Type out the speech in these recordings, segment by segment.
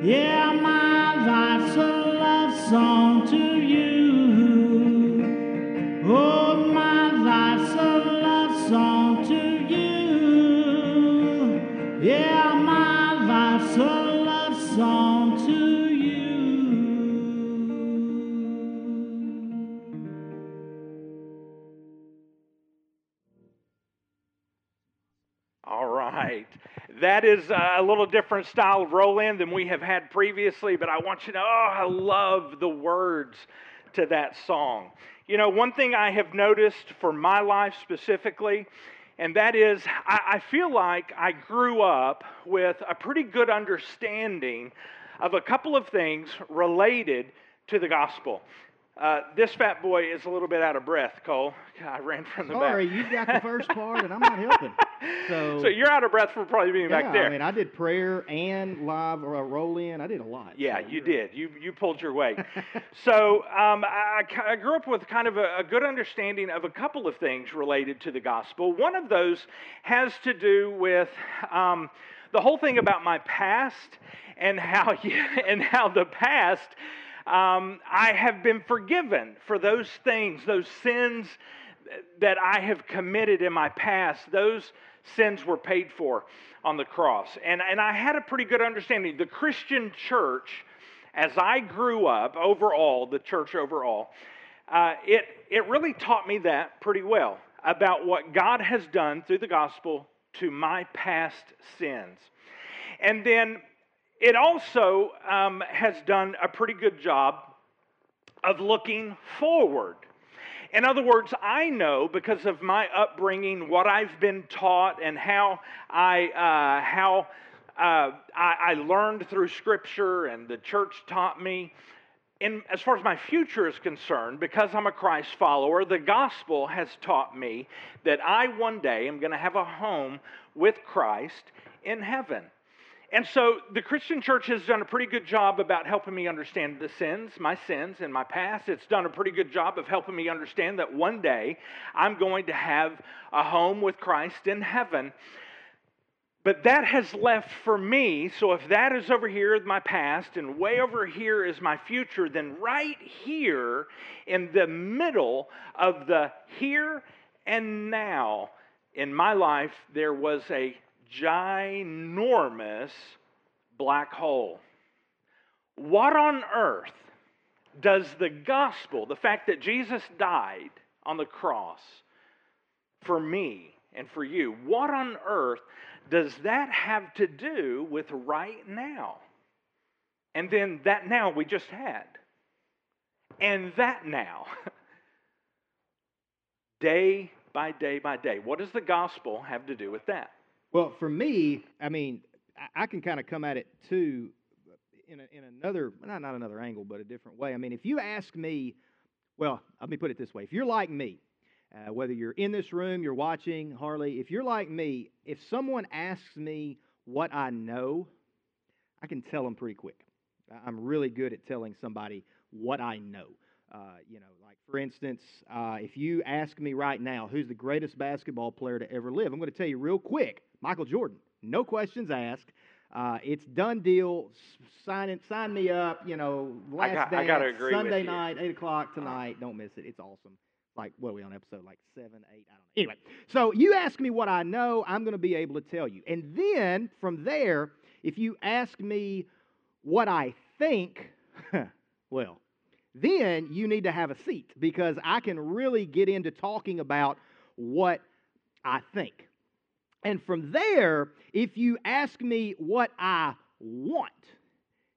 Yeah, my life's a love song to you. Is a little different style of roll in than we have had previously, but I want you to know, oh, I love the words to that song. You know, one thing I have noticed for my life specifically, and that is I, I feel like I grew up with a pretty good understanding of a couple of things related to the gospel. Uh, this fat boy is a little bit out of breath, Cole. I ran from the Sorry, back. Sorry, you got the first part, and I'm not helping. So, So you're out of breath for probably being yeah, back there. I mean, I did prayer and live or a roll in. I did a lot. Yeah, so you did. You you pulled your weight. so um, I, I grew up with kind of a, a good understanding of a couple of things related to the gospel. One of those has to do with um, the whole thing about my past and how you, and how the past. Um, I have been forgiven for those things, those sins that I have committed in my past. Those sins were paid for on the cross. And, and I had a pretty good understanding. The Christian church, as I grew up, overall, the church overall, uh, it, it really taught me that pretty well about what God has done through the gospel to my past sins. And then it also um, has done a pretty good job of looking forward. In other words, I know because of my upbringing, what I've been taught, and how I uh, how uh, I, I learned through Scripture, and the church taught me. In, as far as my future is concerned, because I'm a Christ follower, the gospel has taught me that I one day am going to have a home with Christ in heaven. And so the Christian church has done a pretty good job about helping me understand the sins, my sins and my past. It's done a pretty good job of helping me understand that one day I'm going to have a home with Christ in heaven. But that has left for me, so if that is over here my past and way over here is my future, then right here in the middle of the here and now in my life, there was a ginormous black hole. What on earth does the gospel, the fact that Jesus died on the cross for me and for you, what on earth does that have to do with right now? And then that now we just had. And that now. day by day by day. What does the gospel have to do with that? Well, for me, I mean, I, can kind of come at it too in, a, in another, not, not another angle, but a different way. I mean, if you ask me, well, let me put it this way if you're like me, uh, whether you're in this room, you're watching, Harley, if you're like me, if someone asks me what I know, I can tell them pretty quick. I'm really good at telling somebody what I know. Uh, you know, like for instance, uh, if you ask me right now who's the greatest basketball player to ever live, I'm going to tell you real quick Michael Jordan. No questions asked. Uh, it's done deal. Sign it, sign me up. You know, last got- I gotta agree Sunday night, eight o'clock tonight. Don't miss it. It's awesome. Like what are we on episode like seven, eight? I don't know. Anyway, so you ask me what I know, I'm going to be able to tell you. And then from there, if you ask me what I think, well, then you need to have a seat because I can really get into talking about what I think. And from there, if you ask me what I want,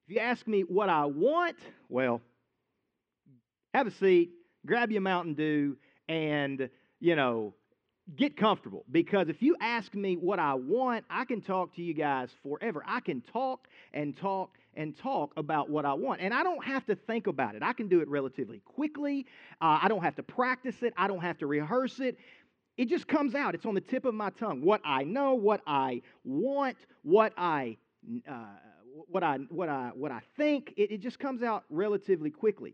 if you ask me what I want, well, have a seat, grab your Mountain Dew, and, you know, get comfortable. Because if you ask me what I want, I can talk to you guys forever. I can talk and talk and talk about what I want. And I don't have to think about it. I can do it relatively quickly. Uh, I don't have to practice it. I don't have to rehearse it. It just comes out. It's on the tip of my tongue. What I know, what I want, what I, uh, what I, what I, what I think. It, it just comes out relatively quickly.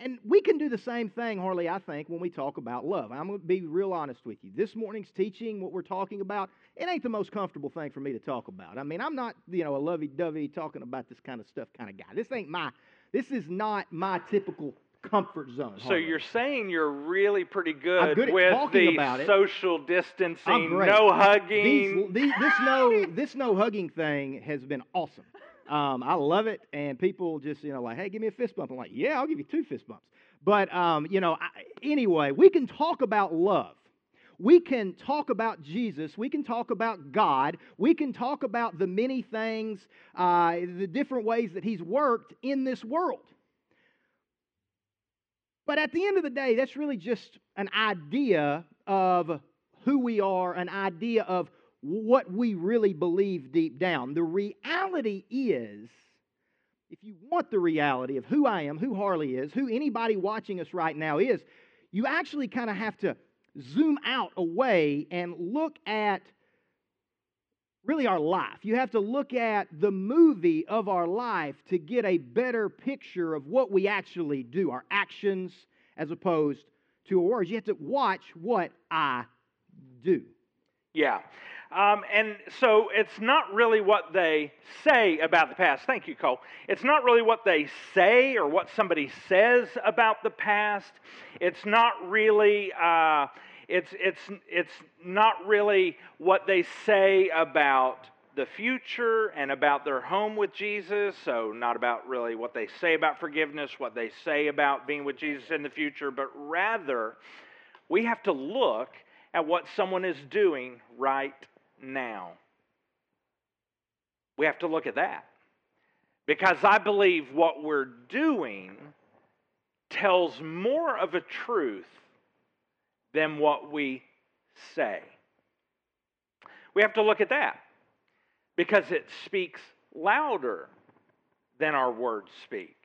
and we can do the same thing, Harley, I think, when we talk about love. I'm going to be real honest with you. This morning's teaching, what we're talking about, it ain't the most comfortable thing for me to talk about. I mean, I'm not, you know, a lovey-dovey talking about this kind of stuff kind of guy. This ain't my, this is not my typical comfort zone. So you're saying you're really pretty good, good with the social distancing, no These, hugging. these, this no this no hugging thing has been awesome. Um, I love it, and people just you know like, hey, give me a fist bump. I'm like, yeah, I'll give you two fist bumps. But um, you know, I, anyway, we can talk about love. We can talk about Jesus. We can talk about God. We can talk about the many things, uh, the different ways that He's worked in this world. But at the end of the day, that's really just an idea of who we are, an idea of what we really believe deep down. The reality is, if you want the reality of who I am, who Harley is, who anybody watching us right now is, you actually kind of have to zoom out away and look at really our life. You have to look at the movie of our life to get a better picture of what we actually do, our actions as opposed to our words. You have to watch what I do. Yeah. Um, and so it's not really what they say about the past. Thank you, Cole. It's not really what they say or what somebody says about the past. It's not really. Uh, it's it's it's not really what they say about the future and about their home with Jesus. So not about really what they say about forgiveness, what they say about being with Jesus in the future, but rather we have to look at what someone is doing right now. We have to look at that. Because I believe what we're doing tells more of a truth than what we say. We have to look at that because it speaks louder than our words speak.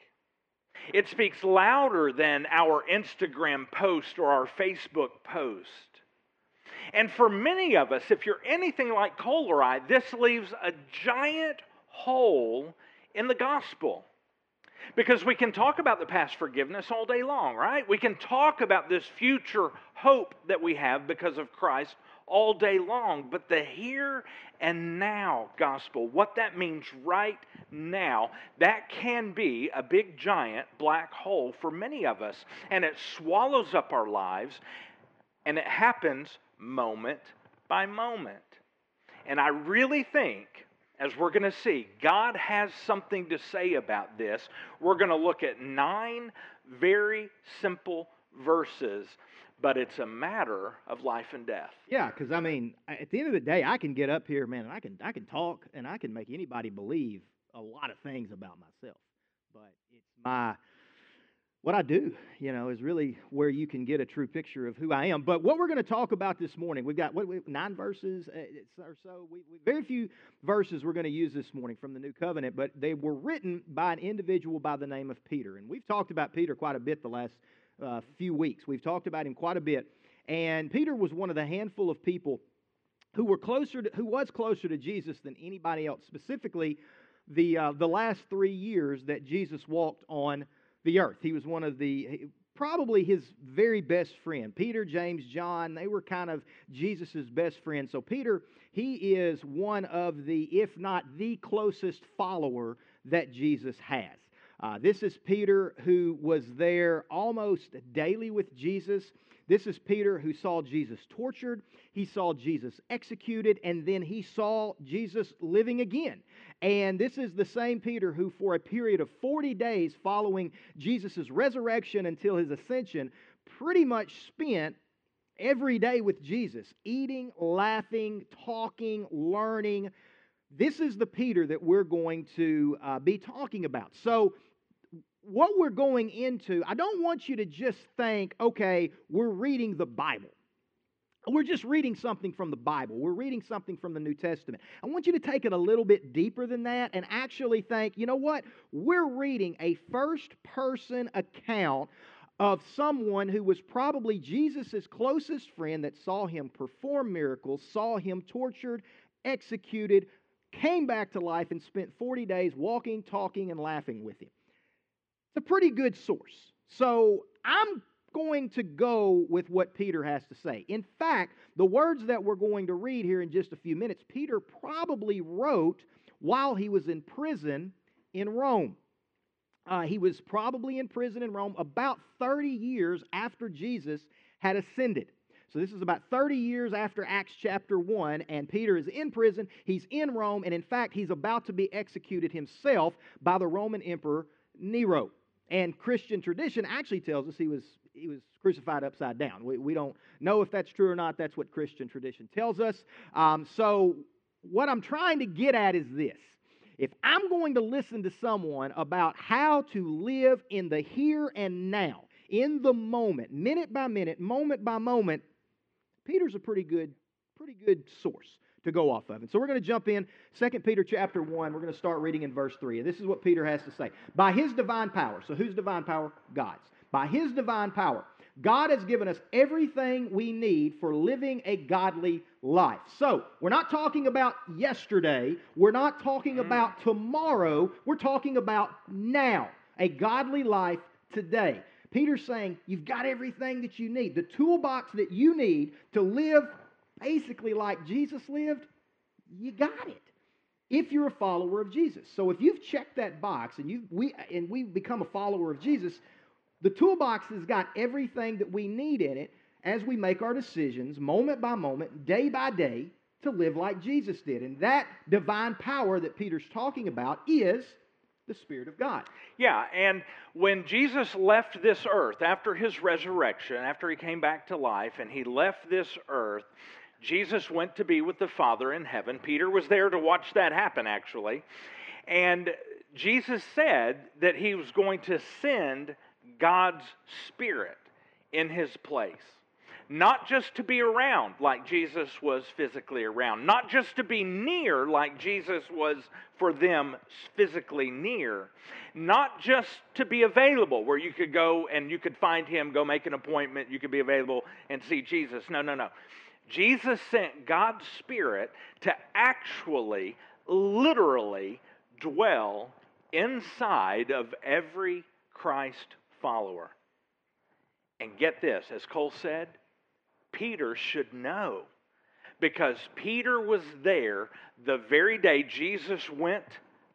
It speaks louder than our Instagram post or our Facebook post. And for many of us, if you're anything like Cole or I, this leaves a giant hole in the gospel. Because we can talk about the past forgiveness all day long, right? We can talk about this future hope that we have because of Christ all day long. But the here and now gospel, what that means right now, that can be a big giant black hole for many of us. And it swallows up our lives, and it happens moment by moment. And I really think as we're going to see, God has something to say about this. We're going to look at nine very simple verses, but it's a matter of life and death. Yeah, because I mean, at the end of the day, I can get up here, man, and I can I can talk and I can make anybody believe a lot of things about myself. But it's my what I do, you know, is really where you can get a true picture of who I am. But what we're going to talk about this morning, we've got what nine verses uh, or so. We, we, very few verses we're going to use this morning from the New Covenant, but they were written by an individual by the name of Peter, and we've talked about Peter quite a bit the last uh, few weeks. We've talked about him quite a bit, and Peter was one of the handful of people who were closer, to, who was closer to Jesus than anybody else. Specifically, the uh, the last three years that Jesus walked on the earth. He was one of the probably his very best friend. Peter, James, John, they were kind of Jesus' best friends. So Peter, he is one of the, if not the closest follower that Jesus has. Uh, this is Peter who was there almost daily with Jesus. This is Peter who saw Jesus tortured, he saw Jesus executed, and then he saw Jesus living again. And this is the same Peter who, for a period of 40 days following Jesus' resurrection until his ascension, pretty much spent every day with Jesus, eating, laughing, talking, learning. This is the Peter that we're going to uh, be talking about. So, what we're going into, I don't want you to just think, okay, we're reading the Bible. We're just reading something from the Bible. We're reading something from the New Testament. I want you to take it a little bit deeper than that and actually think, you know what? We're reading a first person account of someone who was probably Jesus' closest friend that saw him perform miracles, saw him tortured, executed, came back to life, and spent 40 days walking, talking, and laughing with him. It's a pretty good source. So I'm going to go with what Peter has to say. In fact, the words that we're going to read here in just a few minutes, Peter probably wrote while he was in prison in Rome. Uh, he was probably in prison in Rome about 30 years after Jesus had ascended. So this is about 30 years after Acts chapter 1, and Peter is in prison. He's in Rome, and in fact, he's about to be executed himself by the Roman Emperor Nero. And Christian tradition actually tells us he was, he was crucified upside down. We, we don't know if that's true or not. That's what Christian tradition tells us. Um, so, what I'm trying to get at is this. If I'm going to listen to someone about how to live in the here and now, in the moment, minute by minute, moment by moment, Peter's a pretty good, pretty good source to go off of. And so we're going to jump in 2 Peter chapter 1. We're going to start reading in verse 3. And this is what Peter has to say. By his divine power, so whose divine power? God's. By his divine power, God has given us everything we need for living a godly life. So, we're not talking about yesterday. We're not talking mm. about tomorrow. We're talking about now, a godly life today. Peter's saying you've got everything that you need. The toolbox that you need to live basically like Jesus lived, you got it. If you're a follower of Jesus. So if you've checked that box and you we and we become a follower of Jesus, the toolbox has got everything that we need in it as we make our decisions moment by moment, day by day to live like Jesus did. And that divine power that Peter's talking about is the Spirit of God. Yeah, and when Jesus left this earth after his resurrection, after he came back to life and he left this earth, Jesus went to be with the Father in heaven. Peter was there to watch that happen, actually. And Jesus said that he was going to send God's Spirit in his place not just to be around like Jesus was physically around, not just to be near like Jesus was for them physically near, not just to be available where you could go and you could find him, go make an appointment, you could be available and see Jesus. No, no, no. Jesus sent God's Spirit to actually, literally dwell inside of every Christ follower. And get this, as Cole said, Peter should know because Peter was there the very day Jesus went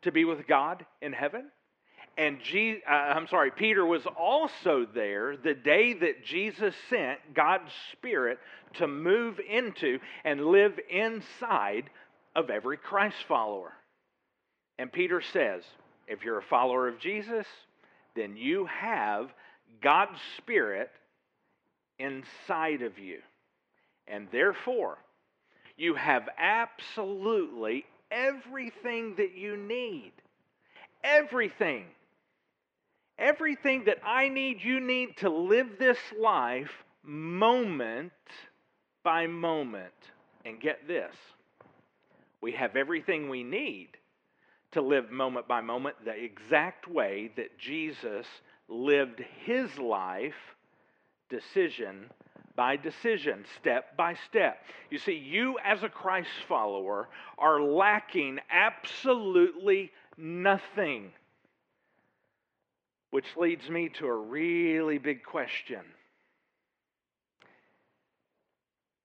to be with God in heaven. And Je- uh, I'm sorry, Peter was also there the day that Jesus sent God's Spirit to move into and live inside of every Christ follower. And Peter says, if you're a follower of Jesus, then you have God's Spirit inside of you. And therefore, you have absolutely everything that you need. Everything. Everything that I need, you need to live this life moment by moment. And get this we have everything we need to live moment by moment the exact way that Jesus lived his life, decision by decision, step by step. You see, you as a Christ follower are lacking absolutely nothing. Which leads me to a really big question.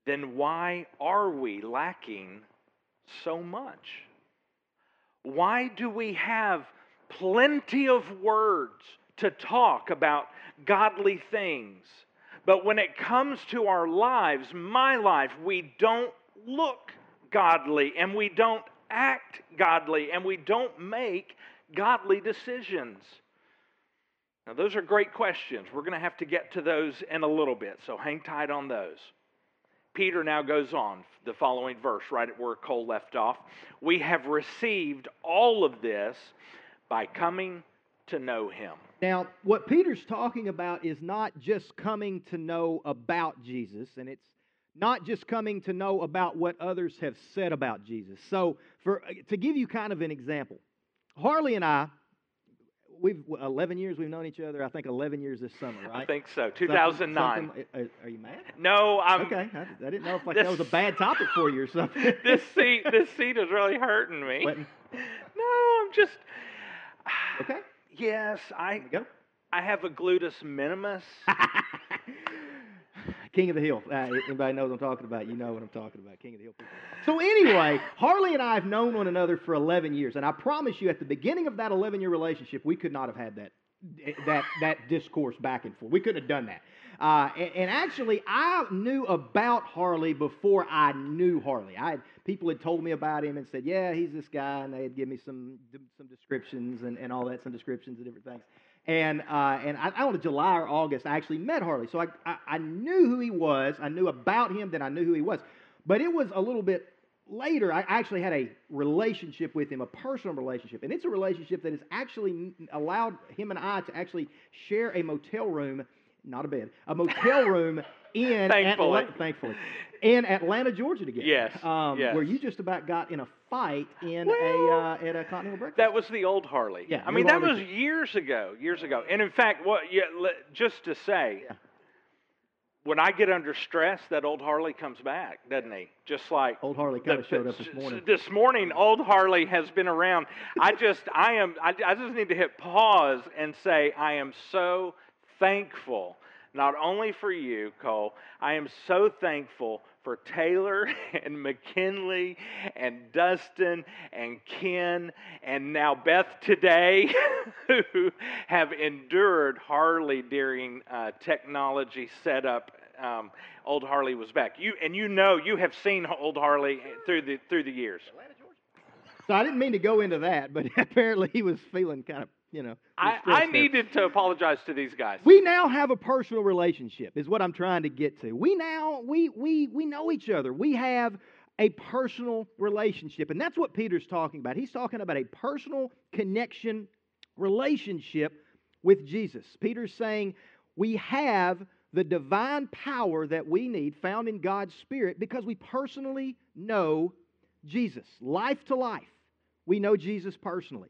Then why are we lacking so much? Why do we have plenty of words to talk about godly things? But when it comes to our lives, my life, we don't look godly and we don't act godly and we don't make godly decisions. Now, those are great questions. We're going to have to get to those in a little bit, so hang tight on those. Peter now goes on, the following verse, right at where Cole left off. We have received all of this by coming to know him. Now, what Peter's talking about is not just coming to know about Jesus, and it's not just coming to know about what others have said about Jesus. So, for uh, to give you kind of an example, Harley and I, we've 11 years we've known each other. I think 11 years this summer, right? I think so. 2009. Something, something, uh, uh, are you mad? No, I'm okay. I, I didn't know if like this, that was a bad topic for you or something. this seat, this seat is really hurting me. What? No, I'm just okay. Yes, I. go. I have a gluteus minimus. King of the Hill. Uh, anybody knows what I'm talking about? You know what I'm talking about. King of the Hill. So anyway, Harley and I have known one another for 11 years, and I promise you, at the beginning of that 11-year relationship, we could not have had that that that discourse back and forth. We couldn't have done that. Uh, and, and, actually, I knew about Harley before I knew Harley. I had, people had told me about him and said, "Yeah, he's this guy," and they had given me some some descriptions and, and all that, some descriptions of different things. And uh, and I, I don't know, July or August, I actually met Harley, so I, I I knew who he was. I knew about him, then I knew who he was. But it was a little bit later, I actually had a relationship with him, a personal relationship. And it's a relationship that has actually allowed him and I to actually share a motel room, not a bed, a motel room in thankfully. Atla- thankfully in Atlanta, Georgia together. Yes, um, yes. Where you just about got in a fight in well, a uh, at a continental breakfast. That was the old Harley. Yeah, I mean that Harley. was years ago, years ago. And in fact, what yeah, just to say, yeah. when I get under stress, that old Harley comes back, doesn't he? Just like old Harley kind of showed up this morning. This morning, old Harley has been around. I just, I am, I, I just need to hit pause and say, I am so thankful, not only for you, Cole. I am so thankful for Taylor and McKinley and Dustin and Ken and now Beth today, who have endured Harley during uh, technology setup. Um, old Harley was back. You and you know you have seen old Harley through the through the years. So I didn't mean to go into that, but apparently he was feeling kind of you know. I, I needed to apologize to these guys. We now have a personal relationship, is what I'm trying to get to. We now we we we know each other. We have a personal relationship, and that's what Peter's talking about. He's talking about a personal connection relationship with Jesus. Peter's saying we have the divine power that we need found in God's Spirit because we personally know Jesus, life to life. We know Jesus personally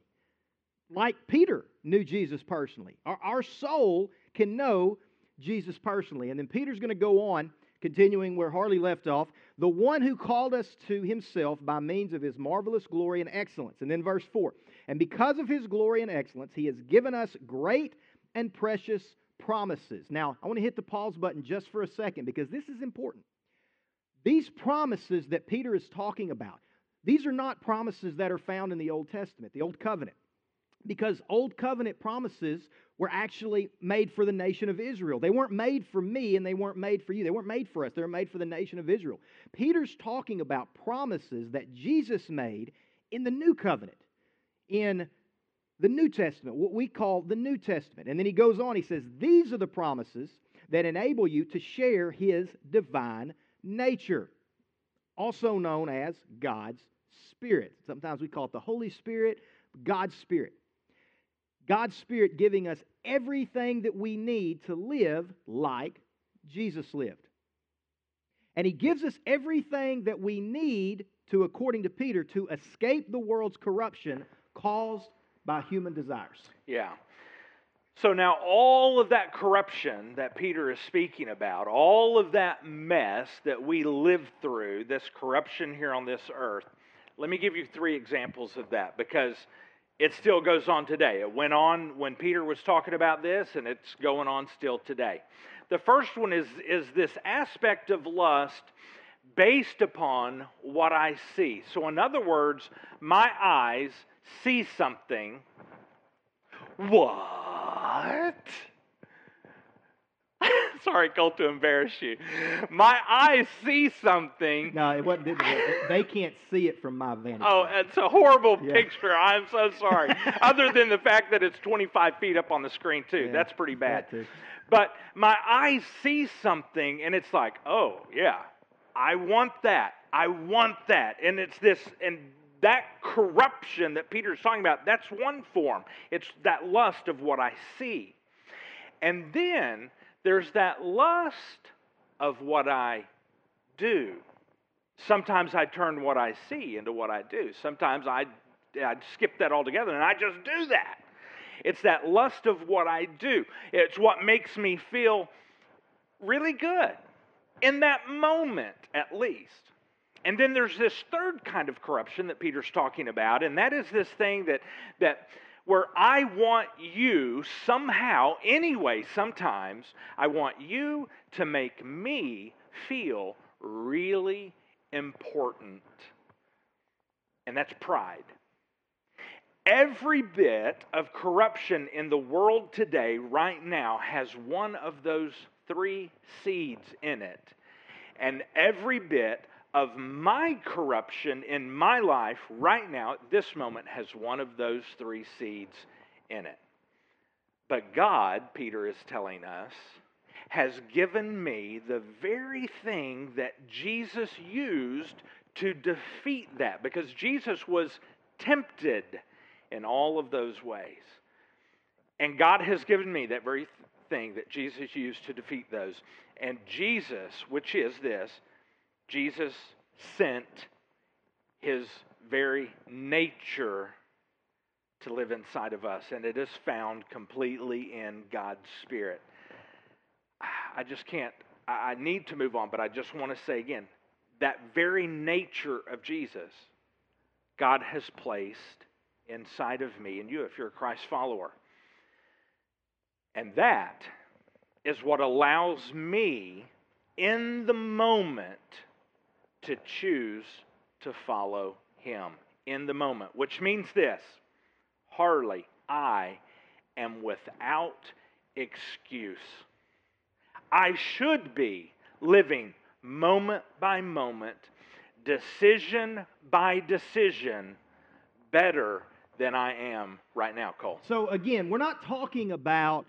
like Peter knew Jesus personally. Our, our soul can know Jesus personally. And then Peter's going to go on, continuing where Harley left off, the one who called us to himself by means of his marvelous glory and excellence. And then verse 4 And because of his glory and excellence, he has given us great and precious promises. Now, I want to hit the pause button just for a second because this is important. These promises that Peter is talking about, these are not promises that are found in the Old Testament, the Old Covenant because old covenant promises were actually made for the nation of Israel. They weren't made for me and they weren't made for you. They weren't made for us. They were made for the nation of Israel. Peter's talking about promises that Jesus made in the new covenant, in the New Testament, what we call the New Testament. And then he goes on, he says, These are the promises that enable you to share his divine nature, also known as God's Spirit. Sometimes we call it the Holy Spirit, God's Spirit. God's Spirit giving us everything that we need to live like Jesus lived. And He gives us everything that we need to, according to Peter, to escape the world's corruption caused by human desires. Yeah. So now, all of that corruption that Peter is speaking about, all of that mess that we live through, this corruption here on this earth, let me give you three examples of that because it still goes on today. It went on when Peter was talking about this, and it's going on still today. The first one is, is this aspect of lust based upon what I see. So, in other words, my eyes see something. What? Sorry, Cole, to embarrass you. My eyes see something. No, it wasn't. They can't see it from my vantage. Oh, it's a horrible Yeah. picture. I'm so sorry. Other than the fact that it's 25 feet up on the screen, too. Yeah, That's pretty bad. that. But my eyes see something, and it's like, oh, yeah, I want that. I want that. And it's this, and that corruption that Peter's talking about, that's one form. It's that lust of what I see. And then there's that lust of what I do. Sometimes I turn what I see into what I do. Sometimes I, I skip that altogether and I just do that. It's that lust of what I do. It's what makes me feel really good in that moment, at least. And then there's this third kind of corruption that Peter's talking about, and that is this thing that, that where I want you somehow, anyway, sometimes, I want you to make me feel really important. And that's pride. Every bit of corruption in the world today, right now, has one of those three seeds in it. And every bit of my corruption in my life right now, at this moment, has one of those three seeds in it. But God, Peter is telling us, has given me the very thing that Jesus used to defeat that because Jesus was tempted in all of those ways. And God has given me that very thing that Jesus used to defeat those. And Jesus, which is this, Jesus sent his very nature to live inside of us, and it is found completely in God's Spirit. I just can't, I need to move on, but I just want to say again that very nature of Jesus, God has placed inside of me and you if you're a Christ follower. And that is what allows me in the moment to choose to follow him in the moment, which means this Harley, I am without excuse. I should be living moment by moment, decision by decision, better than I am right now, Cole. So, again, we're not talking about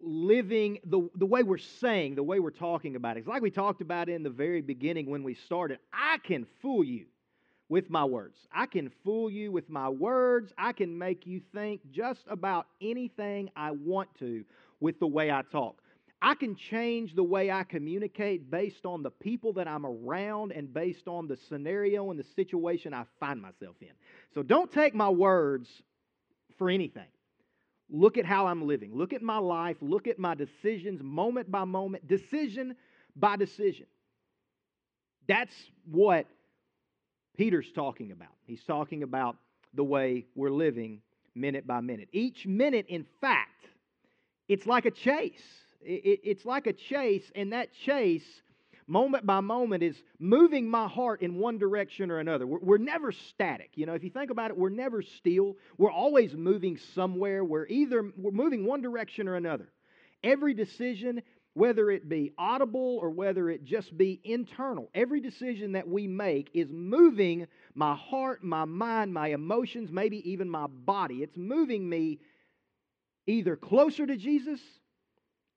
living the, the way we're saying, the way we're talking about it. It's like we talked about in the very beginning when we started. I can fool you with my words. I can fool you with my words. I can make you think just about anything I want to with the way I talk. I can change the way I communicate based on the people that I'm around and based on the scenario and the situation I find myself in. So don't take my words for anything. Look at how I'm living. Look at my life. Look at my decisions moment by moment, decision by decision. That's what Peter's talking about. He's talking about the way we're living minute by minute. Each minute, in fact, it's like a chase. It's like a chase, and that chase moment by moment is moving my heart in one direction or another. We're, we're, never static. You know, if you think about it, we're never still. We're always moving somewhere. We're either we're moving one direction or another. Every decision, whether it be audible or whether it just be internal, every decision that we make is moving my heart, my mind, my emotions, maybe even my body. It's moving me either closer to Jesus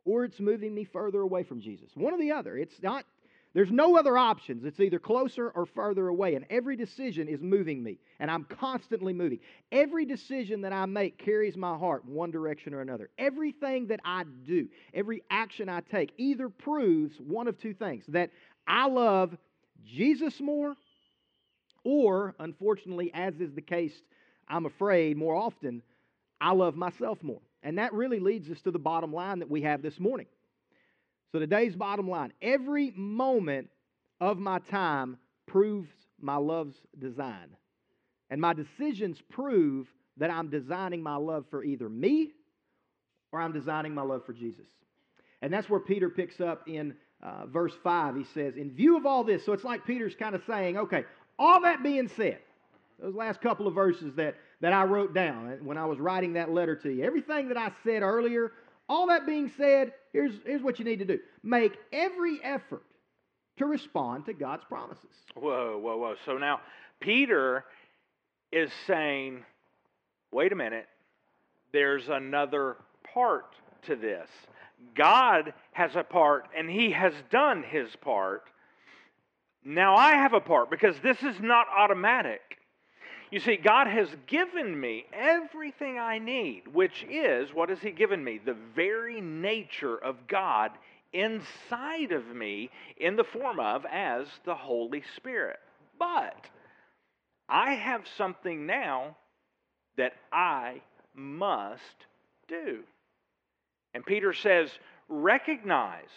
or it's moving me further away from Jesus. One or the other. It's not there's no other options. It's either closer or further away. And every decision is moving me. And I'm constantly moving. Every decision that I make carries my heart in one direction or another. Everything that I do, every action I take, either proves one of two things that I love Jesus more, or, unfortunately, as is the case, I'm afraid more often, I love myself more. And that really leads us to the bottom line that we have this morning. So today's bottom line every moment of my time proves my love's design. And my decisions prove that I'm designing my love for either me or I'm designing my love for Jesus. And that's where Peter picks up in uh, verse 5. He says, In view of all this, so it's like Peter's kind of saying, okay, all that being said, those last couple of verses that, that I wrote down when I was writing that letter to you, everything that I said earlier all that being said, here's, here's what you need to do make every effort to respond to God's promises. Whoa, whoa, whoa. So now Peter is saying, wait a minute, there's another part to this. God has a part, and He has done His part. Now I have a part because this is not automatic. You see, God has given me everything I need, which is what has He given me? The very nature of God inside of me in the form of as the Holy Spirit. But I have something now that I must do. And Peter says, recognize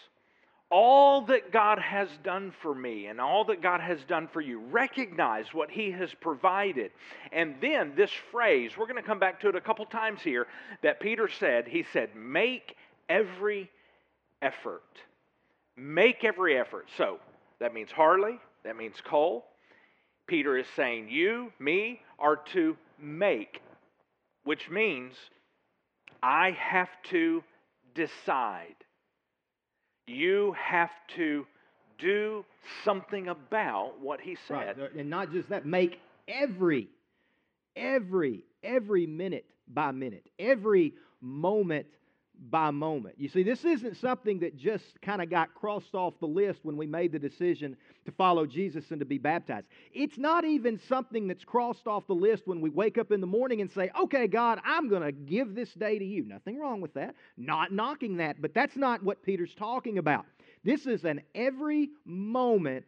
all that God has done for me and all that God has done for you. Recognize what He has provided. And then this phrase, we're going to come back to it a couple times here, that Peter said, He said, make every effort. Make every effort. So that means Harley, that means Cole. Peter is saying, you, me, are to make, which means I have to decide you have to do something about what he said. Right. And not just that, make every, every, every minute by minute, every moment by moment. You see, this isn't something that just kind of got crossed off the list when we made the decision to follow Jesus and to be baptized. It's not even something that's crossed off the list when we wake up in the morning and say, okay, God, I'm going to give this day to you. Nothing wrong with that. Not knocking that, but that's not what Peter's talking about. This is an every moment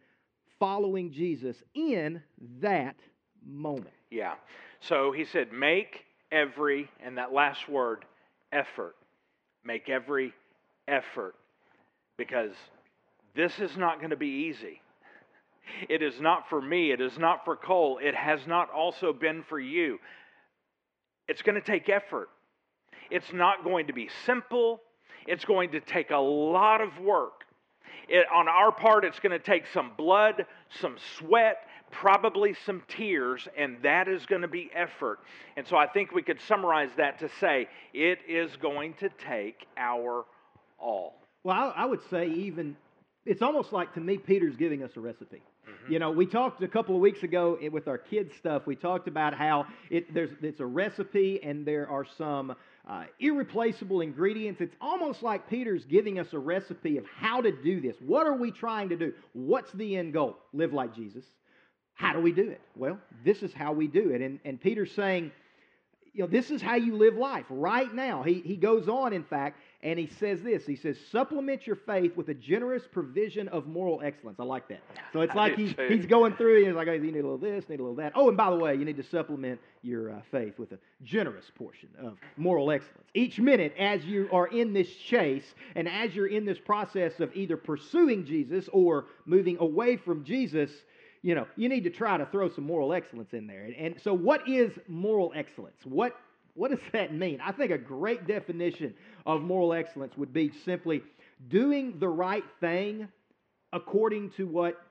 following Jesus in that moment. Yeah. So he said, make every, and that last word, effort. Make every effort because this is not going to be easy. It is not for me. It is not for Cole. It has not also been for you. It's going to take effort. It's not going to be simple. It's going to take a lot of work. It, on our part, it's going to take some blood, some sweat, probably some tears, and that is going to be effort. And so I think we could summarize that to say it is going to take our all. Well, I, I would say even it's almost like to me Peter's giving us a recipe. Mm-hmm. You know, we talked a couple of weeks ago with our kids stuff. We talked about how it, there's it's a recipe and there are some uh, irreplaceable ingredients. It's almost like Peter's giving us a recipe of how to do this. What are we trying to do? What's the end goal? Live like Jesus. How do we do it? Well, this is how we do it. And, and Peter's saying, you know, this is how you live life right now. He, he goes on, in fact, and he says this. He says, supplement your faith with a generous provision of moral excellence. I like that. So it's like he, he's going through, and he's like, oh, you need a little this, need a little that. Oh, and by the way, you need to supplement your uh, faith with a generous portion of moral excellence. Each minute, as you are in this chase, and as you're in this process of either pursuing Jesus or moving away from Jesus, you know, you need to try to throw some moral excellence in there. And, so, what is moral excellence? What what does that mean? I think a great definition of moral excellence would be simply doing the right thing according to what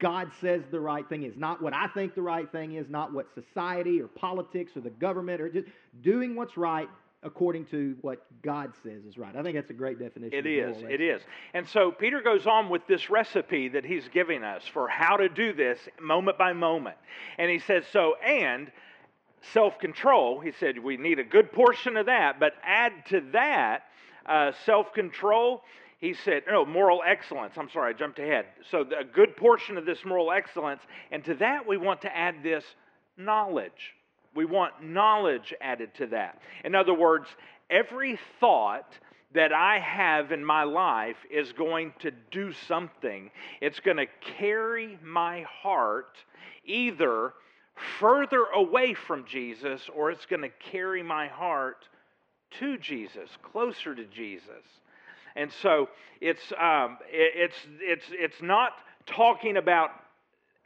God says the right thing is. Not what I think the right thing is, not what society or politics or the government or just doing what's right according to what God says is right. I think that's a great definition. It is. It is. And so Peter goes on with this recipe that he's giving us for how to do this moment by moment. And he says, so, and self control, he said, we need a good portion of that, but add to that uh, self control. He said, no, moral excellence. I'm sorry, I jumped ahead. So, a good portion of this moral excellence, and to that we want to add this knowledge. We want knowledge added to that. In other words, every thought that I have in my life is going to do something. It's going to carry my heart either further away from Jesus or it's going to carry my heart to Jesus, closer to Jesus. And so it's, um, it's, it's, it's not talking about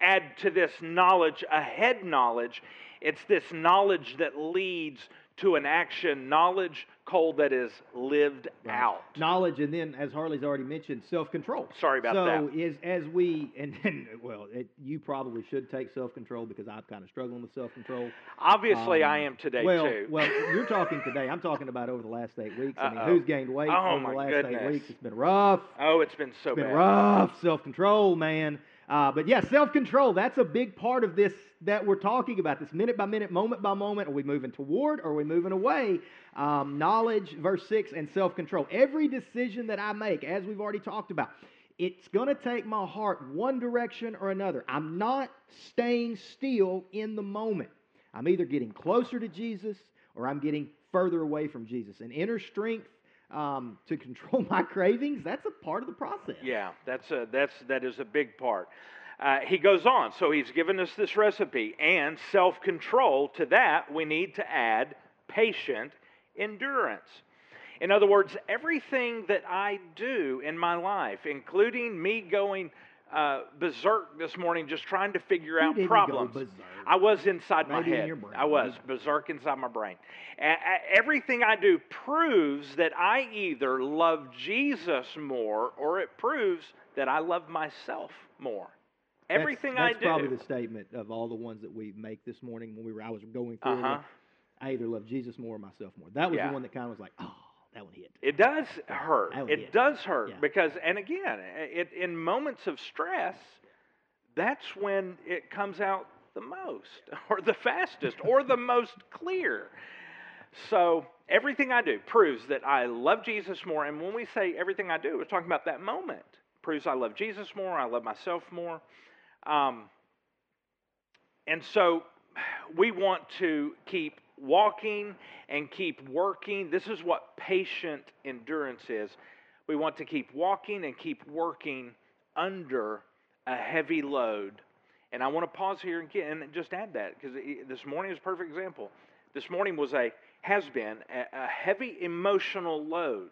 add to this knowledge a head knowledge. It's this knowledge that leads to an action, knowledge, Cole, that is lived right. out. Knowledge, and then, as Harley's already mentioned, self control. Sorry about so that. So, is, as we, and, and well, it, you probably should take self control because I'm kind of struggling with self control. Obviously, um, I am today, well, too. well, you're talking today. I'm talking about over the last eight weeks. I mean, who's gained weight oh, over the last goodness. eight weeks? It's been rough. Oh, it's been so it's been bad. rough. Self control, man. Uh, but yeah, self control, that's a big part of this that we're talking about this minute by minute, moment by moment. Are we moving toward or are we moving away? Um, knowledge, verse 6, and self control. Every decision that I make, as we've already talked about, it's going to take my heart one direction or another. I'm not staying still in the moment. I'm either getting closer to Jesus or I'm getting further away from Jesus. And inner strength um, to control my cravings, that's a part of the process. Yeah, that's a, that's, that is a big part. Uh, he goes on, so he's given us this recipe and self control. To that, we need to add patient endurance. In other words, everything that I do in my life, including me going uh, berserk this morning just trying to figure out problems. I was inside my in head. brain. I was berserk inside my brain. A- everything I do proves that I either love Jesus more or it proves that I love myself more. Everything that's, I do. That's probably the statement of all the ones that we make this morning when we were I was going through. uh-huh. I either love Jesus more or myself more. That was Yeah. the one that kind of was like, oh, that one hit. It does hurt. It hit. does hurt Yeah. because, and again, it, in moments of stress, that's when it comes out the most, or the fastest, or the most clear. So everything I do proves that I love Jesus more. And when we say everything I do, we're talking about that moment. Proves I love Jesus more. I love myself more. Um, and so we want to keep walking and keep working. This is what patient endurance is. We want to keep walking and keep working under a heavy load. And I want to pause here and, and just add that because this morning is a perfect example. This morning was a has been a, a heavy emotional load.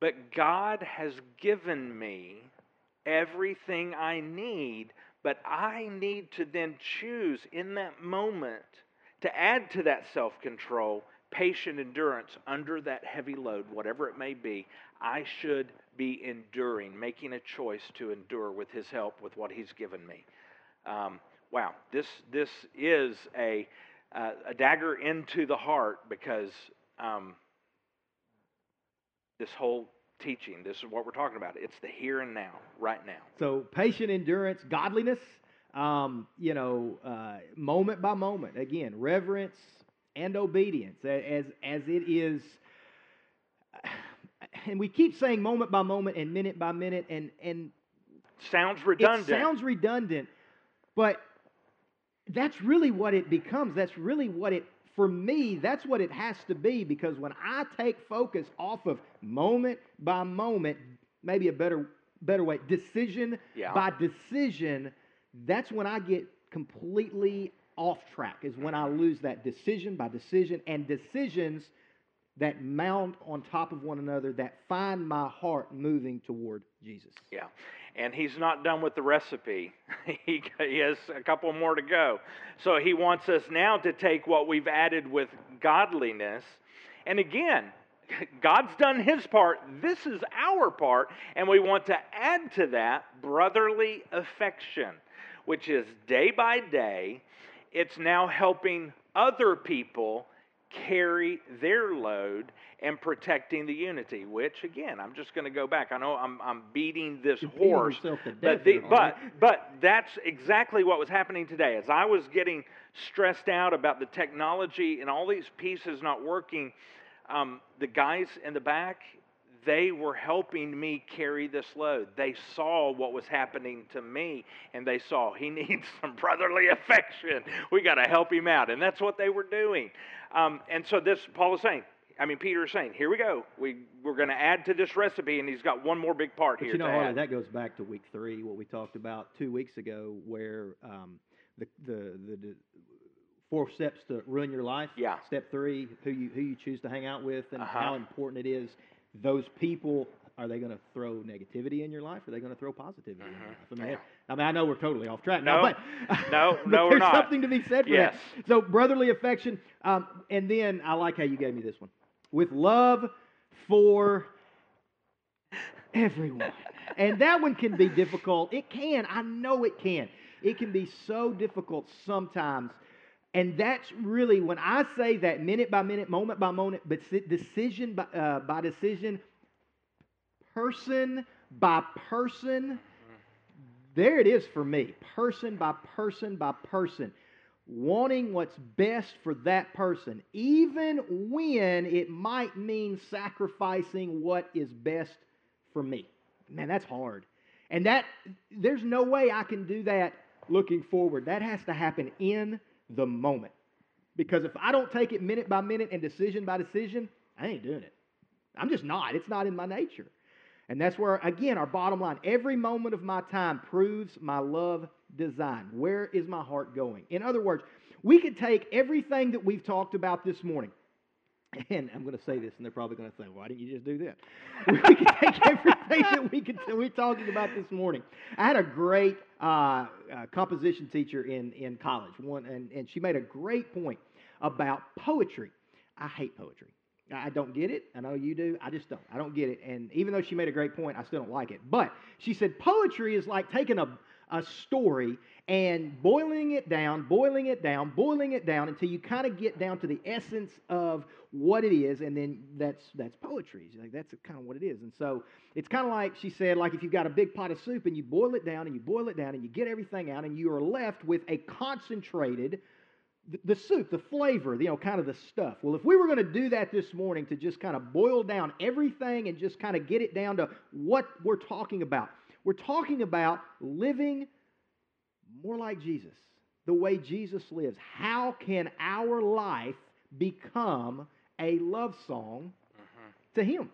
But God has given me everything I need, but I need to then choose in that moment to add to that self control, patient endurance under that heavy load, whatever it may be. I should be enduring, making a choice to endure with His help, with what He's given me. Um, wow, this this is a uh, a dagger into the heart because um, this whole teaching, this is what we're talking about. It's the here and now, right now. So patient endurance, godliness, um, you know, uh, moment by moment. Again, reverence and obedience, as as it is. And we keep saying moment by moment and minute by minute, and and Sounds redundant. it sounds redundant, but that's really what it becomes. That's really what it for me, that's what it has to be because when I take focus off of moment by moment, maybe a better better way, decision Yeah. by decision, that's when I get completely off track. Is when I lose that decision by decision and decisions that mount on top of one another that find my heart moving toward Jesus. Yeah. And he's not done with the recipe. he, he has a couple more to go. So he wants us now to take what we've added with godliness. And again, God's done his part. This is our part. And we want to add to that brotherly affection, which is day by day, it's now helping other people carry their load and protecting the unity, which again, I'm just going to go back. I know I'm, I'm beating this You're horse, death but, the, but, but that's exactly what was happening today. As I was getting stressed out about the technology and all these pieces not working, um, the guys in the back, they were helping me carry this load. They saw what was happening to me, and they saw he needs some brotherly affection. We got to help him out, and that's what they were doing. Um, and so this, Paul is saying. I mean, Peter is saying, here we go. We, we're going to add to this recipe, and he's got one more big part But here you know, Harley, that goes back to week three, what we talked about two weeks ago, where um, the, the the the four steps to ruin your life. Yeah. Step three, who you who you choose to hang out with, and Uh-huh. how important it is. Those people are they going to throw negativity in your life? Or are they going to throw positivity in your Mhm. life? I mean, Yeah. I mean, I know we're totally off track No. now, but No, but no, we're there's not. something to be said for Yes. that. So brotherly affection, um, and then I like how you gave me this one with love for everyone. And that one can be difficult. It can. I know it can. It can be so difficult sometimes. And that's really when I say that minute by minute, moment by moment, but decision by, uh, by decision, person by person, there it is for me. Person by person by person. Wanting what's best for that person, even when it might mean sacrificing what is best for me. Man, that's hard. And that there's no way I can do that looking forward. That has to happen in the moment. Because if I don't take it minute by minute and decision by decision, I ain't doing it. I'm just not. It's not in my nature. And that's where, again, our bottom line every moment of my time proves my love design. Where is my heart going? In other words, we could take everything that we've talked about this morning And I'm going to say this, and they're probably going to say, "Why didn't you just do that?" we can take everything that we could we're talking about this morning. I had a great uh, uh, composition teacher in in college, one, and, and she made a great point about poetry. I hate poetry. I don't get it. I know you do. I just don't. I don't get it. And even though she made a great point, I still don't like it. But she said poetry is like taking a, a story and boiling it down, boiling it down, boiling it down until you kind of get down to the essence of what it is, and then that's that's poetry. Like that's kind of what it is. And so it's kind of like she said, like if you've got a big pot of soup and you boil it down and you boil it down and you get everything out, and you are left with a concentrated the soup, the flavor, you know, kind of the stuff. Well, if we were going to do that this morning to just kind of boil down everything and just kind of get it down to what we're talking about, we're talking about living more like Jesus, the way Jesus lives. How can our life become a love song mm-hmm. to Him?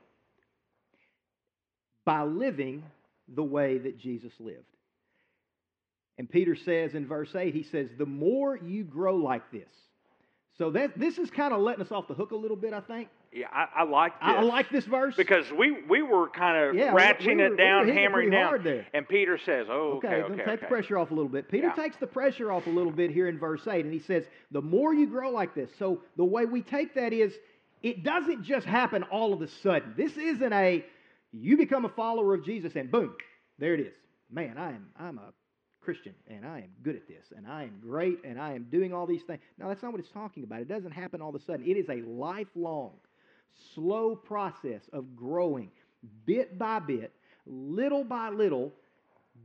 By living the way that Jesus lived. And Peter says in verse 8, he says, The more you grow like this. So that, this is kind of letting us off the hook a little bit, I think. Yeah, I, I like this. I, I like this verse. because we we were kind of Yeah, ratcheting we were- it we down, were hitting it hammering down, there. and Peter says, "Oh, Okay, okay, okay, take the pressure off a little bit. Peter Yeah. takes the pressure off a little bit here in verse 8, and he says, The more you grow like this. So the way we take that is, it doesn't just happen all of a sudden. This isn't a, you become a follower of Jesus and boom, there it is. Man, I am, I'm a Christian and I am good at this and I am great and I am doing all these things. No, that's not what it's talking about. It doesn't happen all of a sudden. It is a lifelong, slow process of growing bit by bit, little by little,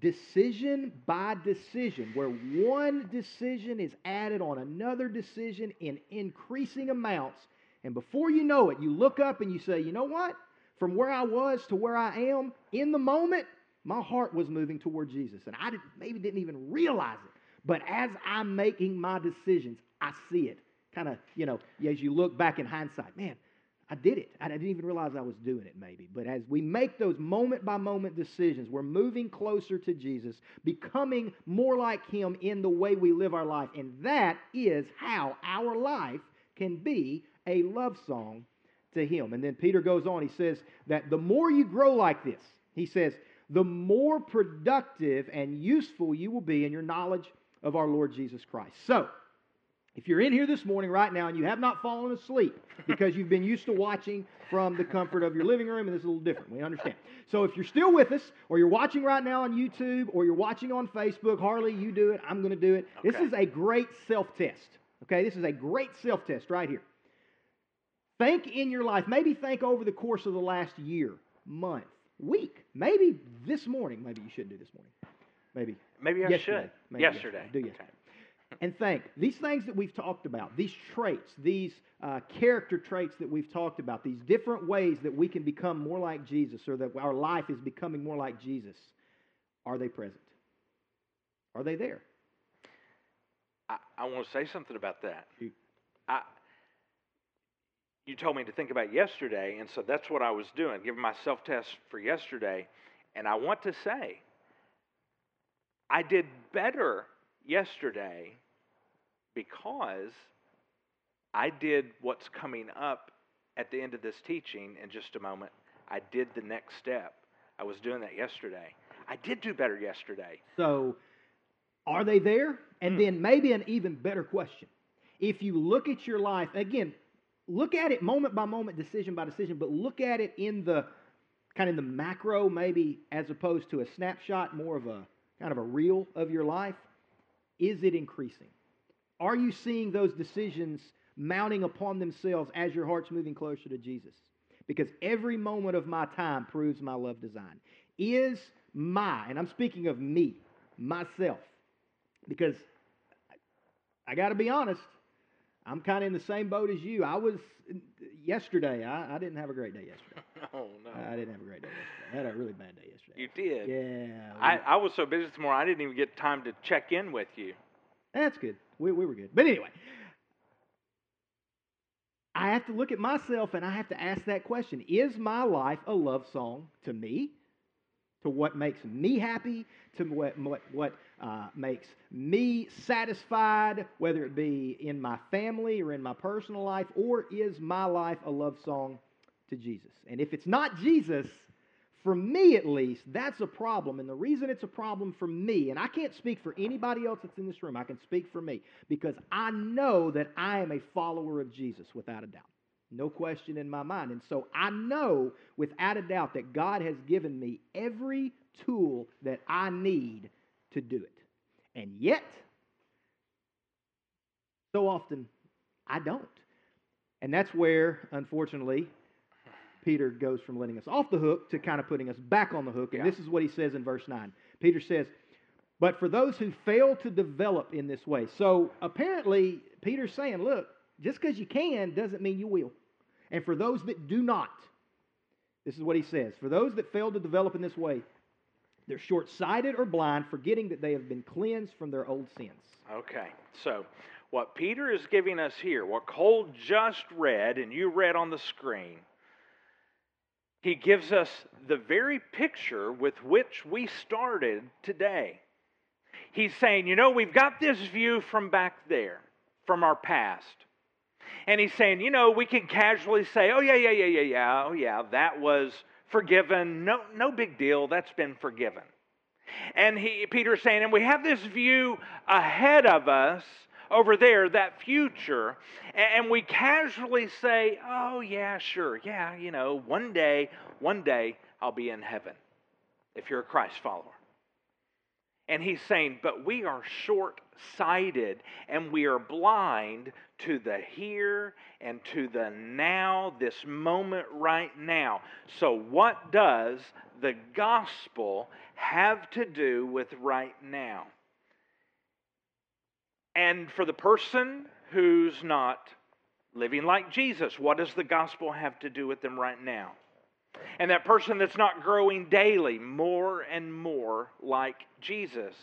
decision by decision, where one decision is added on another decision in increasing amounts. And before you know it, you look up and you say, you know what? From where I was to where I am in the moment, my heart was moving toward Jesus. And I didn't, maybe didn't even realize it. But as I'm making my decisions, I see it. Kind of, you know, as you look back in hindsight, man, I did it. I didn't even realize I was doing it, maybe. But as we make those moment by moment decisions, we're moving closer to Jesus, becoming more like Him in the way we live our life. And that is how our life can be a love song to Him. And then Peter goes on, he says that the more you grow like this, he says, the more productive and useful you will be in your knowledge of our Lord Jesus Christ. So, if you're in here this morning right now and you have not fallen asleep because you've been used to watching from the comfort of your living room, and this is a little different, we understand. So if you're still with us, or you're watching right now on YouTube, or you're watching on Facebook, Harley, you do it, I'm going to do it. This is a great self test. Okay, this is a great self test right here. Think in your life, maybe think over the course of the last year, month, week, maybe this morning. Maybe you shouldn't do this morning. Maybe Maybe I Yesterday. should. Maybe yesterday. yesterday. Do yesterday. And think these things that we've talked about, these traits, these uh, character traits that we've talked about, these different ways that we can become more like Jesus or that our life is becoming more like Jesus, are they present? Are they there? I, I want to say something about that. You- I, you told me to think about yesterday, and so that's what I was doing, giving my self test for yesterday. And I want to say, I did better yesterday because I did what's coming up at the end of this teaching in just a moment. I did the next step. I was doing that yesterday. I did do better yesterday. So, are they there? And Hmm. then maybe an even better question. If you look at your life, again, look at it moment by moment, decision by decision, but look at it in the kind of the macro, maybe as opposed to a snapshot, more of a kind of a reel of your life. Is it increasing? Are you seeing those decisions mounting upon themselves as your heart's moving closer to Jesus? Because every moment of my time proves my love design. Is my, and I'm speaking of me, myself, because I, got to be honest, I'm kind of in the same boat as you. I was yesterday. I, I didn't have a great day yesterday. Oh, no. I didn't have a great day yesterday. I had a really bad day yesterday. you did. Yeah. I, I was so busy this morning, I didn't even get time to check in with you. That's good. We, we were good. But anyway, I have to look at myself and I have to ask that question Is my life a love song to me? To what makes me happy, to what, what, what uh, makes me satisfied, whether it be in my family or in my personal life, or is my life a love song to Jesus? And if it's not Jesus, for me at least, that's a problem. And the reason it's a problem for me, and I can't speak for anybody else that's in this room, I can speak for me, because I know that I am a follower of Jesus without a doubt. No question in my mind. And so I know without a doubt that God has given me every tool that I need to do it. And yet, so often, I don't. And that's where, unfortunately, Peter goes from letting us off the hook to kind of putting us back on the hook. And Yeah. this is what he says in verse 9. Peter says, But for those who fail to develop in this way. So apparently, Peter's saying, Look, just because you can doesn't mean you will. And for those that do not, this is what he says For those that fail to develop in this way, they're short sighted or blind, forgetting that they have been cleansed from their old sins. Okay, so what Peter is giving us here, what Cole just read and you read on the screen, he gives us the very picture with which we started today. He's saying, you know, we've got this view from back there, from our past. And he's saying, you know, we can casually say, oh, yeah, yeah, yeah, yeah, yeah, oh, yeah, that was forgiven. No, no big deal. That's been forgiven. And he, Peter's saying, and we have this view ahead of us over there, that future, and, we casually say, oh, yeah, sure, yeah, you know, one day, one day I'll be in heaven if you're a Christ follower. And he's saying, but we are short sighted and we are blind to the here and to the now, this moment right now. So, what does the gospel have to do with right now? And for the person who's not living like Jesus, what does the gospel have to do with them right now? And that person that's not growing daily more and more like Jesus.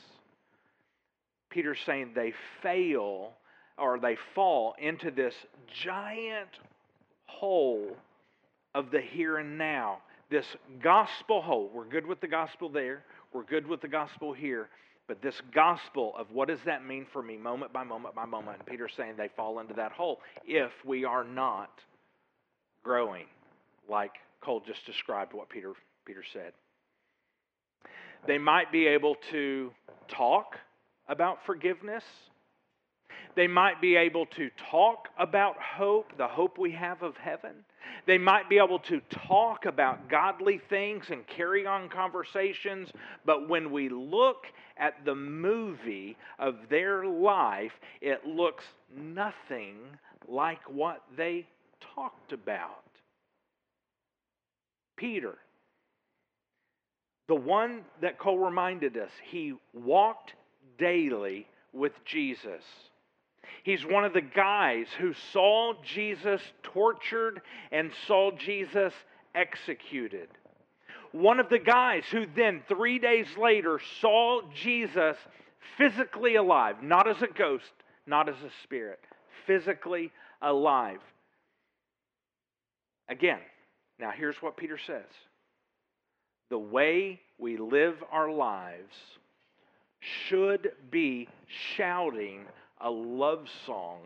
Peter's saying they fail or they fall into this giant hole of the here and now. This gospel hole. We're good with the gospel there, we're good with the gospel here. But this gospel of what does that mean for me, moment by moment by moment, and Peter's saying they fall into that hole if we are not growing like Cole just described what Peter, Peter said. They might be able to talk about forgiveness. They might be able to talk about hope, the hope we have of heaven. They might be able to talk about godly things and carry on conversations, but when we look at the movie of their life, it looks nothing like what they talked about. Peter, the one that Cole reminded us, he walked daily with Jesus. He's one of the guys who saw Jesus tortured and saw Jesus executed. One of the guys who then, three days later, saw Jesus physically alive, not as a ghost, not as a spirit, physically alive. Again, now here's what Peter says the way we live our lives should be shouting a love song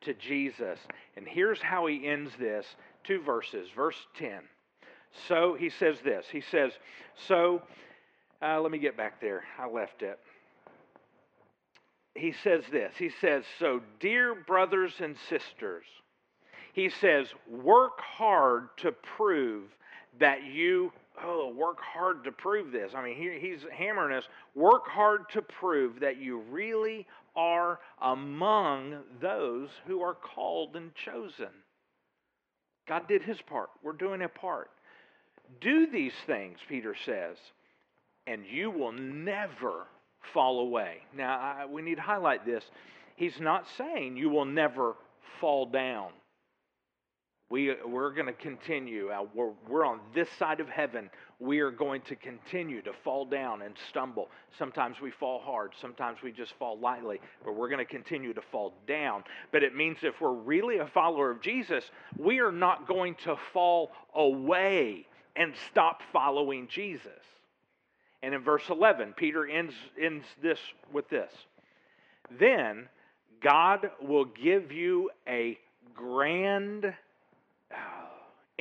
to Jesus. And here's how he ends this two verses. Verse 10. So he says this. He says, So, uh, let me get back there. I left it. He says this. He says, So, dear brothers and sisters, he says, work hard to prove that you oh, work hard to prove this. I mean, he, he's hammering us. Work hard to prove that you really are among those who are called and chosen. God did his part. We're doing a part. Do these things, Peter says, and you will never fall away. Now, I, we need to highlight this. He's not saying you will never fall down. We, we're going to continue. Uh, we're, we're on this side of heaven. We are going to continue to fall down and stumble. Sometimes we fall hard. Sometimes we just fall lightly. But we're going to continue to fall down. But it means if we're really a follower of Jesus, we are not going to fall away and stop following Jesus. And in verse 11, Peter ends, ends this with this Then God will give you a grand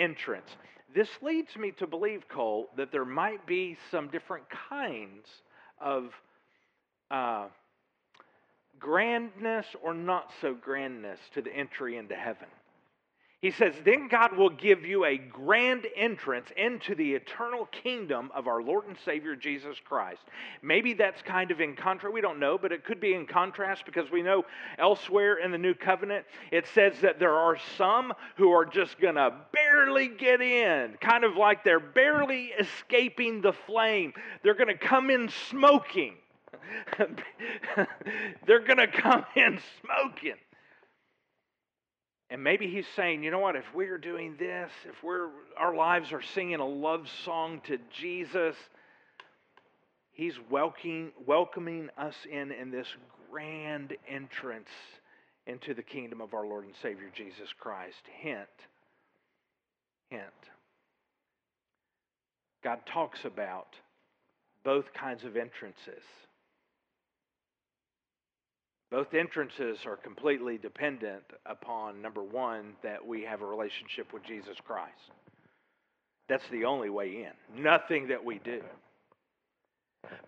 entrance. This leads me to believe, Cole, that there might be some different kinds of uh, grandness or not so grandness to the entry into heaven. He says, Then God will give you a grand entrance into the eternal kingdom of our Lord and Savior Jesus Christ. Maybe that's kind of in contrast. We don't know, but it could be in contrast because we know elsewhere in the New Covenant it says that there are some who are just going to barely get in, kind of like they're barely escaping the flame. They're going to come in smoking. they're going to come in smoking. And maybe he's saying, you know what, if we're doing this, if we're our lives are singing a love song to Jesus, he's welcoming welcoming us in in this grand entrance into the kingdom of our Lord and Savior Jesus Christ. Hint. Hint. God talks about both kinds of entrances. Both entrances are completely dependent upon, number one, that we have a relationship with Jesus Christ. That's the only way in. Nothing that we do.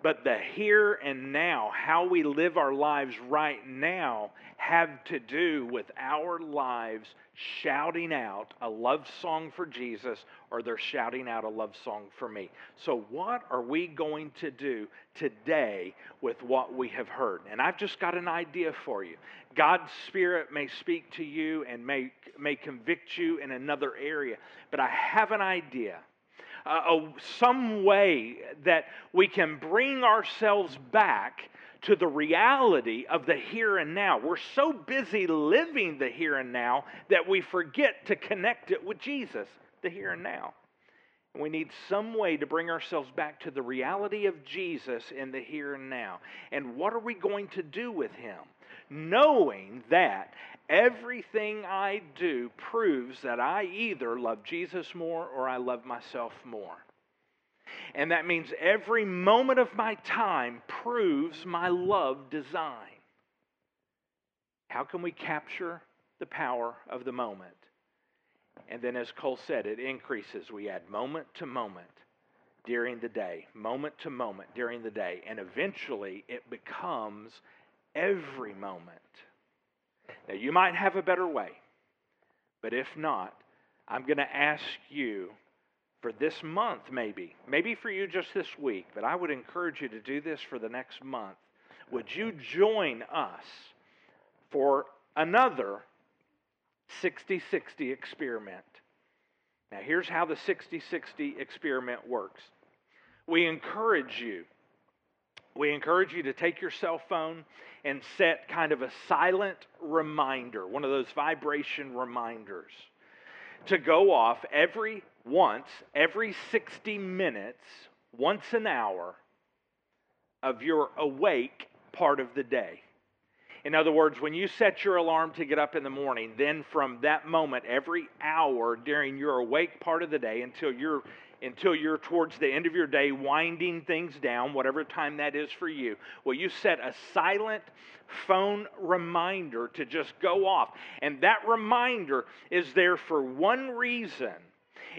But the here and now, how we live our lives right now, have to do with our lives shouting out a love song for Jesus or they're shouting out a love song for me. So, what are we going to do today with what we have heard? And I've just got an idea for you. God's Spirit may speak to you and may, may convict you in another area, but I have an idea uh, some way that we can bring ourselves back to the reality of the here and now. We're so busy living the here and now that we forget to connect it with Jesus, the here and now. And We need some way to bring ourselves back to the reality of Jesus in the here and now. And what are we going to do with him? Knowing that Everything I do proves that I either love Jesus more or I love myself more. And that means every moment of my time proves my love design. How can we capture the power of the moment? And then, as Cole said, it increases. We add moment to moment during the day, moment to moment during the day, and eventually it becomes every moment. Now, you might have a better way, but if not, I'm going to ask you for this month, maybe, maybe for you just this week, but I would encourage you to do this for the next month. Would you join us for another 60 60 experiment? Now, here's how the 60 60 experiment works we encourage you we encourage you to take your cell phone and set kind of a silent reminder, one of those vibration reminders, to go off every once, every 60 minutes, once an hour of your awake part of the day. In other words, when you set your alarm to get up in the morning, then from that moment, every hour during your awake part of the day until you're until you're towards the end of your day winding things down, whatever time that is for you, Well, you set a silent phone reminder to just go off? And that reminder is there for one reason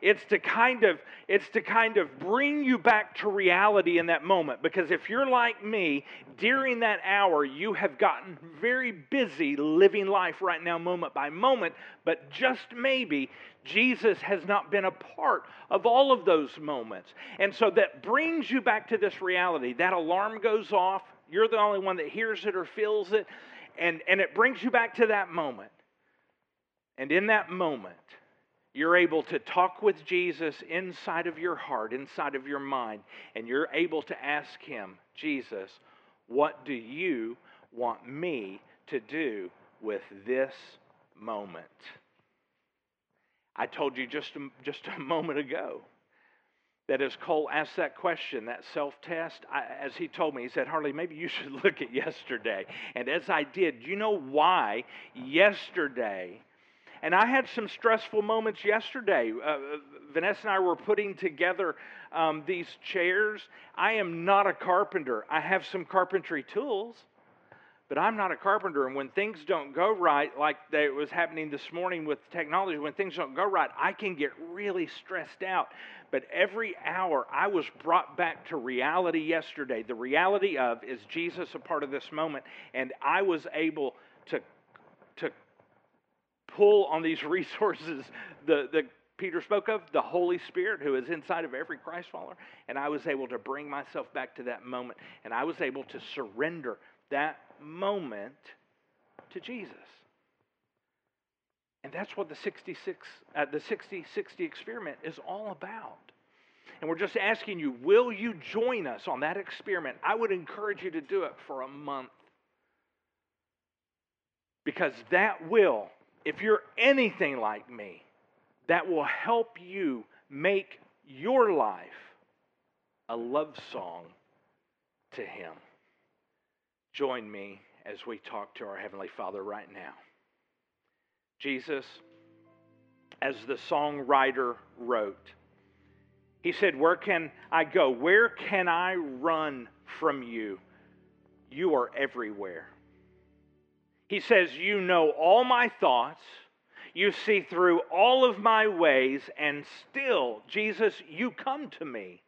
it's to kind of it's to kind of bring you back to reality in that moment because if you're like me, during that hour you have gotten very busy living life right now moment by moment, but just maybe Jesus has not been a part of all of those moments. And so that brings you back to this reality. That alarm goes off, you're the only one that hears it or feels it, and, and it brings you back to that moment. And in that moment, you're able to talk with Jesus inside of your heart, inside of your mind, and you're able to ask Him, Jesus, what do you want me to do with this moment? I told you just a, just a moment ago that as Cole asked that question, that self test, as he told me, he said, Harley, maybe you should look at yesterday. And as I did, you know why yesterday and I had some stressful moments yesterday, uh, Vanessa and I were putting together um, these chairs, I am not a carpenter. I have some carpentry tools, but I'm not a carpenter. And when things don't go right, like it was happening this morning with technology, when things don't go right, I can get really stressed out. But every hour I was brought back to reality yesterday. The reality of is Jesus a part of this moment? And I was able to pull on these resources the, the Peter spoke of, the Holy Spirit who is inside of every Christ follower. And I was able to bring myself back to that moment. And I was able to surrender that moment to Jesus. And that's what the 66, uh, the 60 60 experiment is all about. And we're just asking you, will you join us on that experiment? I would encourage you to do it for a month. Because that will, if you're anything like me, that will help you make your life a love song to Him. Join me as we talk to our Heavenly Father right now. Jesus, as the songwriter wrote, he said, Where can I go? Where can I run from you? You are everywhere. He says, You know all my thoughts. You see through all of my ways, and still, Jesus, you come to me.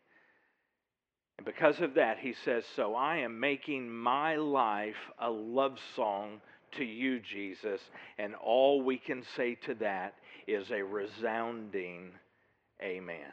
And because of that, he says, So I am making my life a love song to you, Jesus. And all we can say to that is a resounding amen.